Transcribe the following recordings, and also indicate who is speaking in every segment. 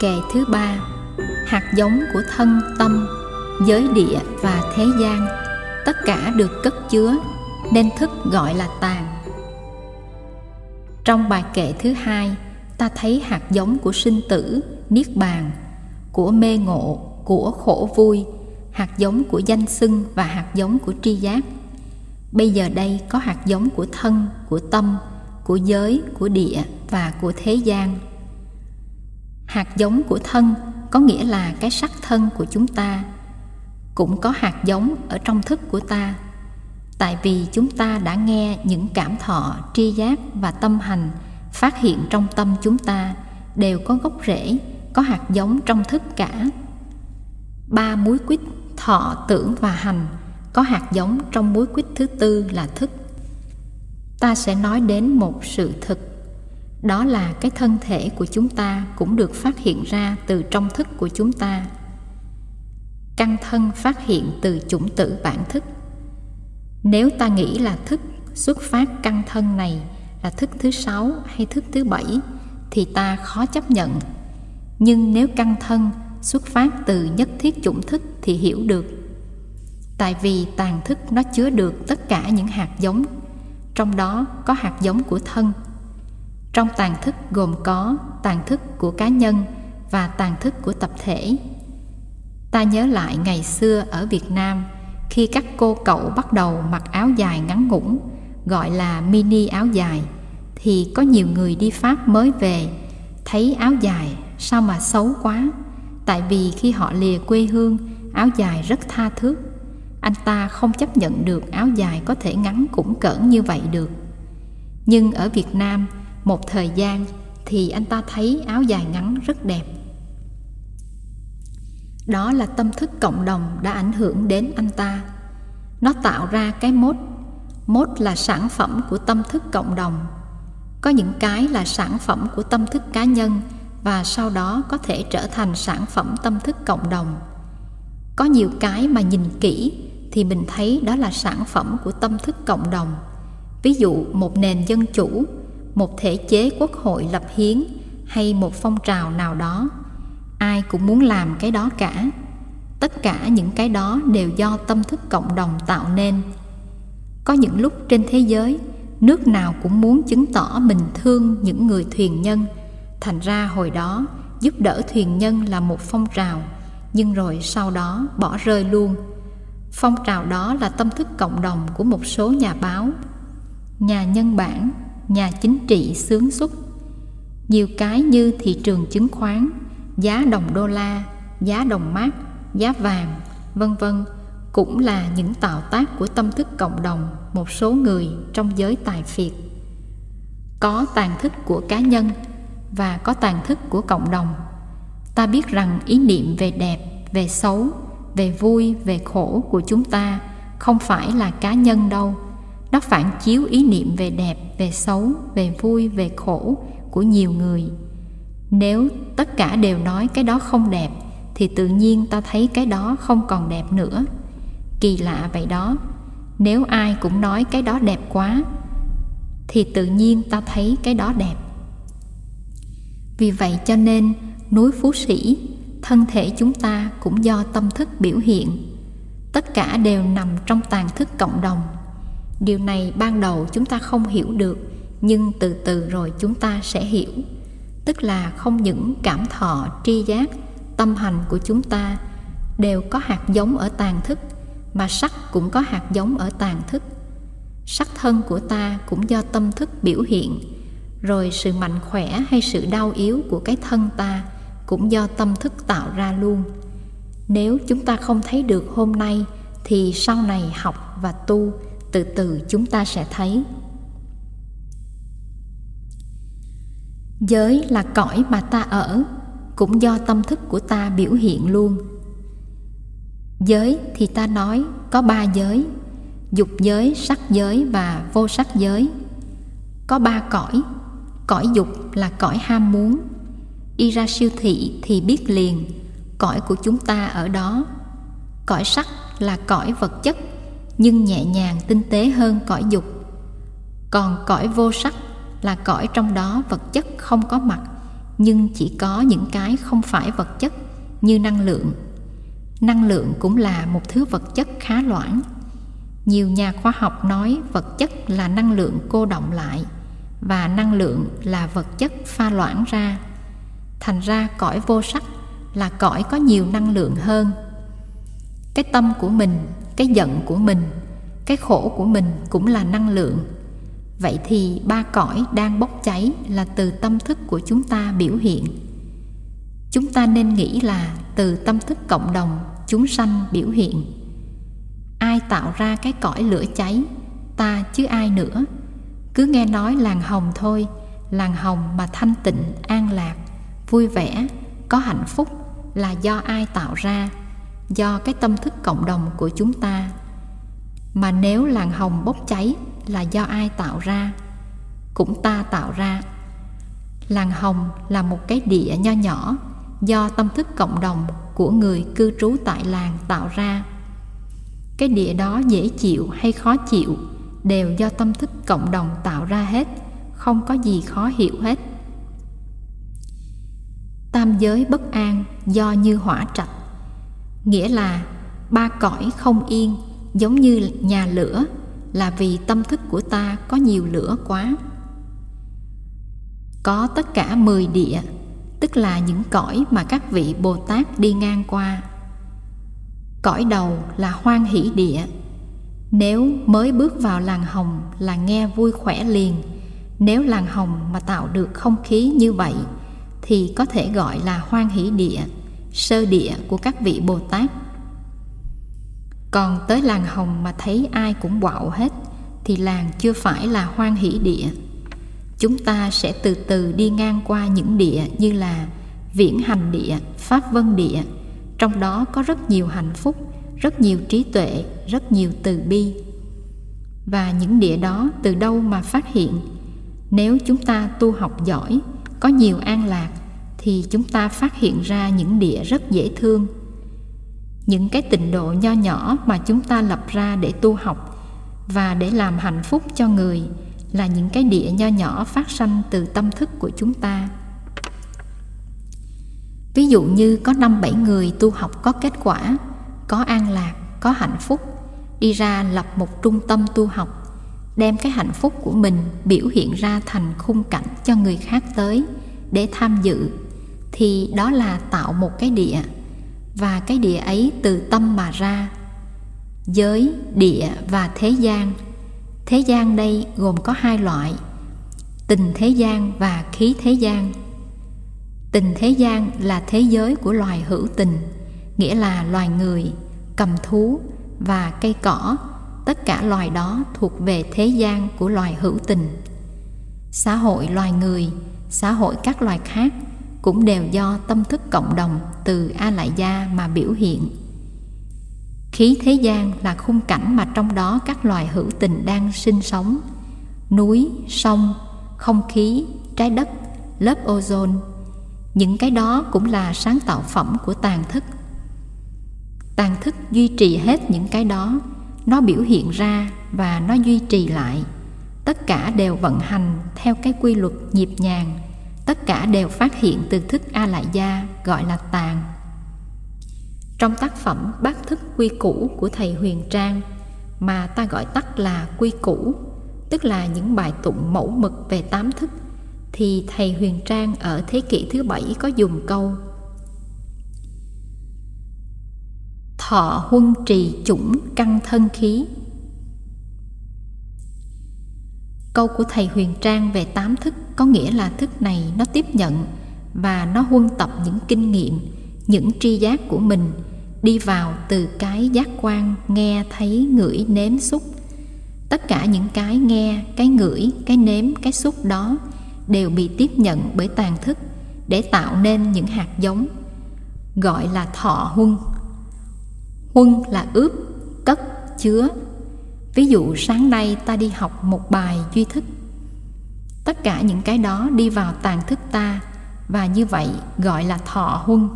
Speaker 1: Kệ thứ ba Hạt giống của thân tâm, giới địa và thế gian. Tất cả được cất chứa Nên thức gọi là tàn Trong bài kệ thứ hai Ta thấy hạt giống của sinh tử, niết bàn Của mê ngộ, của khổ vui Hạt giống của danh xưng và hạt giống của tri giác. Bây giờ đây có hạt giống của thân, của tâm, của giới, của địa và của thế gian hạt giống của thân, có nghĩa là cái sắc thân của chúng ta, cũng có hạt giống ở trong thức của ta. Tại vì chúng ta đã nghe những cảm thọ, tri giác và tâm hành phát hiện trong tâm chúng ta đều có gốc rễ, có hạt giống trong thức cả. Ba múi quýt thọ tưởng và hành có hạt giống trong múi quýt thứ tư là thức. Ta sẽ nói đến một sự thực đó là cái thân thể của chúng ta cũng được phát hiện ra từ trong thức của chúng ta. Căn thân phát hiện từ chủng tử bản thức. Nếu ta nghĩ là thức xuất phát căn thân này là thức thứ sáu hay thức thứ bảy thì ta khó chấp nhận. Nhưng nếu căn thân xuất phát từ nhất thiết chủng thức thì hiểu được. Tại vì tàn thức nó chứa được tất cả những hạt giống, trong đó có hạt giống của thân trong tàn thức gồm có tàn thức của cá nhân và tàn thức của tập thể. Ta nhớ lại ngày xưa ở việt nam, khi các cô cậu bắt đầu mặc áo dài ngắn ngủn, gọi là mini áo dài, thì có nhiều người đi pháp mới về, thấy áo dài sao mà xấu quá. Tại vì khi họ lìa quê hương, áo dài rất tha thước. Anh ta không chấp nhận được áo dài có thể ngắn cũng cỡn như vậy được. Nhưng ở việt nam một thời gian thì anh ta thấy áo dài ngắn rất đẹp. Đó là tâm thức cộng đồng đã ảnh hưởng đến anh ta. Nó tạo ra cái mốt. Mốt là sản phẩm của tâm thức cộng đồng. Có những cái là sản phẩm của tâm thức cá nhân và sau đó có thể trở thành sản phẩm tâm thức cộng đồng. Có nhiều cái mà nhìn kỹ thì mình thấy đó là sản phẩm của tâm thức cộng đồng. Ví dụ một nền dân chủ một thể chế quốc hội lập hiến hay một phong trào nào đó. Ai cũng muốn làm cái đó cả. Tất cả những cái đó đều do tâm thức cộng đồng tạo nên. Có những lúc trên thế giới, nước nào cũng muốn chứng tỏ mình thương những người thuyền nhân. Thành ra hồi đó, giúp đỡ thuyền nhân là một phong trào, nhưng rồi sau đó bỏ rơi luôn. Phong trào đó là tâm thức cộng đồng của một số nhà báo, nhà nhân bản nhà chính trị sướng xuất. Nhiều cái như thị trường chứng khoán, giá đồng đô la, giá đồng mát giá vàng, vân vân, cũng là những tạo tác của tâm thức cộng đồng, một số người trong giới tài phiệt. Có tàn thức của cá nhân và có tàn thức của cộng đồng. Ta biết rằng ý niệm về đẹp, về xấu, về vui, về khổ của chúng ta không phải là cá nhân đâu nó phản chiếu ý niệm về đẹp, về xấu, về vui, về khổ của nhiều người. Nếu tất cả đều nói cái đó không đẹp, thì tự nhiên ta thấy cái đó không còn đẹp nữa. Kỳ lạ vậy đó. Nếu ai cũng nói cái đó đẹp quá, thì tự nhiên ta thấy cái đó đẹp. Vì vậy cho nên, núi phú sĩ, thân thể chúng ta cũng do tâm thức biểu hiện. Tất cả đều nằm trong tàn thức cộng đồng điều này ban đầu chúng ta không hiểu được, nhưng từ từ rồi chúng ta sẽ hiểu. Tức là không những cảm thọ, tri giác, tâm hành của chúng ta đều có hạt giống ở tàn thức, mà sắc cũng có hạt giống ở tàn thức. Sắc thân của ta cũng do tâm thức biểu hiện, rồi sự mạnh khỏe hay sự đau yếu của cái thân ta cũng do tâm thức tạo ra luôn. Nếu chúng ta không thấy được hôm nay thì sau này học và tu từ từ chúng ta sẽ thấy. Giới là cõi mà ta ở, cũng do tâm thức của ta biểu hiện luôn. Giới thì ta nói có ba giới, dục giới, sắc giới và vô sắc giới. Có ba cõi cõi dục là cõi ham muốn. Đi ra siêu thị thì biết liền, cõi của chúng ta ở đó. Cõi sắc là cõi vật chất nhưng nhẹ nhàng tinh tế hơn cõi dục. Còn cõi vô sắc là cõi trong đó vật chất không có mặt, nhưng chỉ có những cái không phải vật chất như năng lượng. Năng lượng cũng là một thứ vật chất khá loãng. Nhiều nhà khoa học nói vật chất là năng lượng cô động lại và năng lượng là vật chất pha loãng ra. Thành ra cõi vô sắc là cõi có nhiều năng lượng hơn. Cái tâm của mình cái giận của mình, cái khổ của mình cũng là năng lượng. Vậy thì ba cõi đang bốc cháy là từ tâm thức của chúng ta biểu hiện. Chúng ta nên nghĩ là từ tâm thức cộng đồng chúng sanh biểu hiện. Ai tạo ra cái cõi lửa cháy? Ta chứ ai nữa. Cứ nghe nói làng hồng thôi, làng hồng mà thanh tịnh, an lạc, vui vẻ, có hạnh phúc là do ai tạo ra? Do cái tâm thức cộng đồng của chúng ta. Mà nếu làng hồng bốc cháy là do ai tạo ra? Cũng ta tạo ra. Làng hồng là một cái địa nho nhỏ do tâm thức cộng đồng của người cư trú tại làng tạo ra. Cái địa đó dễ chịu hay khó chịu đều do tâm thức cộng đồng tạo ra hết, không có gì khó hiểu hết. Tam giới bất an do như hỏa trạch nghĩa là ba cõi không yên, giống như nhà lửa, là vì tâm thức của ta có nhiều lửa quá. Có tất cả mười địa, tức là những cõi mà các vị bồ tát đi ngang qua. Cõi đầu là hoan hỷ địa. Nếu mới bước vào làng hồng là nghe vui khỏe liền. Nếu làng hồng mà tạo được không khí như vậy, thì có thể gọi là hoan hỷ địa sơ địa của các vị bồ tát. Còn tới làng hồng mà thấy ai cũng quạo hết, thì làng chưa phải là hoan hỷ địa. Chúng ta sẽ từ từ đi ngang qua những địa như là viễn hành địa, pháp vân địa. Trong đó có rất nhiều hạnh phúc, rất nhiều trí tuệ, rất nhiều từ bi. Và những địa đó từ đâu mà phát hiện? Nếu chúng ta tu học giỏi, có nhiều an lạc thì chúng ta phát hiện ra những địa rất dễ thương. Những cái tịnh độ nho nhỏ mà chúng ta lập ra để tu học và để làm hạnh phúc cho người là những cái địa nho nhỏ phát sanh từ tâm thức của chúng ta. Ví dụ như có năm bảy người tu học có kết quả, có an lạc, có hạnh phúc, đi ra lập một trung tâm tu học, đem cái hạnh phúc của mình biểu hiện ra thành khung cảnh cho người khác tới để tham dự thì đó là tạo một cái địa, và cái địa ấy từ tâm mà ra, giới, địa và thế gian. Thế gian đây gồm có hai loại, tình thế gian và khí thế gian. Tình thế gian là thế giới của loài hữu tình, nghĩa là loài người, cầm thú và cây cỏ. Tất cả loài đó thuộc về thế gian của loài hữu tình. Xã hội loài người, xã hội các loài khác cũng đều do tâm thức cộng đồng từ a lại gia mà biểu hiện. Khí thế gian là khung cảnh mà trong đó các loài hữu tình đang sinh sống. Núi, sông, không khí, trái đất, lớp ozone, những cái đó cũng là sáng tạo phẩm của tàn thức. Tàn thức duy trì hết những cái đó, nó biểu hiện ra và nó duy trì lại. Tất cả đều vận hành theo cái quy luật nhịp nhàng tất cả đều phát hiện từ thức a lại gia gọi là tàn trong tác phẩm bát thức quy củ của thầy huyền trang, mà ta gọi tắt là quy củ, tức là những bài tụng mẫu mực về tám thức, thì thầy huyền trang ở thế kỷ thứ bảy có dùng câu, thọ huân trì chủng căn thân khí câu của thầy huyền trang về tám thức có nghĩa là thức này nó tiếp nhận và nó huân tập những kinh nghiệm, những tri giác của mình, đi vào từ cái giác quan nghe thấy ngửi nếm xúc. Tất cả những cái nghe, cái ngửi, cái nếm, cái xúc đó đều bị tiếp nhận bởi tàn thức để tạo nên những hạt giống, gọi là thọ huân. Huân là ướp, cất, chứa ví dụ sáng nay ta đi học một bài duy thức. Tất cả những cái đó đi vào tàn thức ta, và như vậy gọi là thọ huân.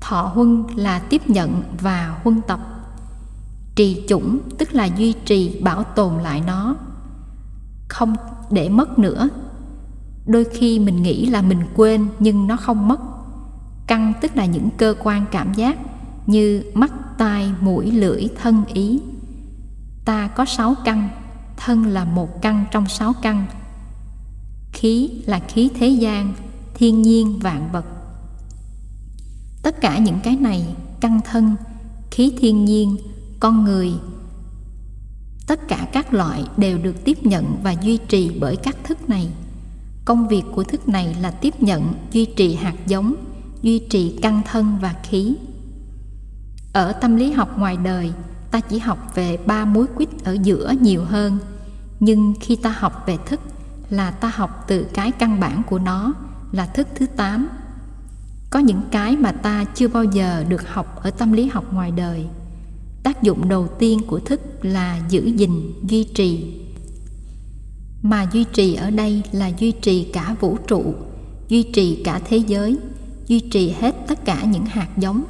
Speaker 1: Thọ huân là tiếp nhận và huân tập. Trì chủng tức là duy trì, bảo tồn lại nó. Không để mất nữa. Đôi khi mình nghĩ là mình quên nhưng nó không mất. Căn tức là những cơ quan cảm giác như mắt, tai, mũi, lưỡi, thân, ý ta có sáu căn, thân là một căn trong sáu căn. Khí là khí thế gian, thiên nhiên vạn vật. Tất cả những cái này, căn thân, khí thiên nhiên, con người, tất cả các loại đều được tiếp nhận và duy trì bởi các thức này. Công việc của thức này là tiếp nhận, duy trì hạt giống, duy trì căn thân và khí. Ở tâm lý học ngoài đời ta chỉ học về ba mối quýt ở giữa nhiều hơn. Nhưng khi ta học về thức là ta học từ cái căn bản của nó, là thức thứ tám. Có những cái mà ta chưa bao giờ được học ở tâm lý học ngoài đời. Tác dụng đầu tiên của thức là giữ gìn, duy trì. Mà duy trì ở đây là duy trì cả vũ trụ, duy trì cả thế giới, duy trì hết tất cả những hạt giống.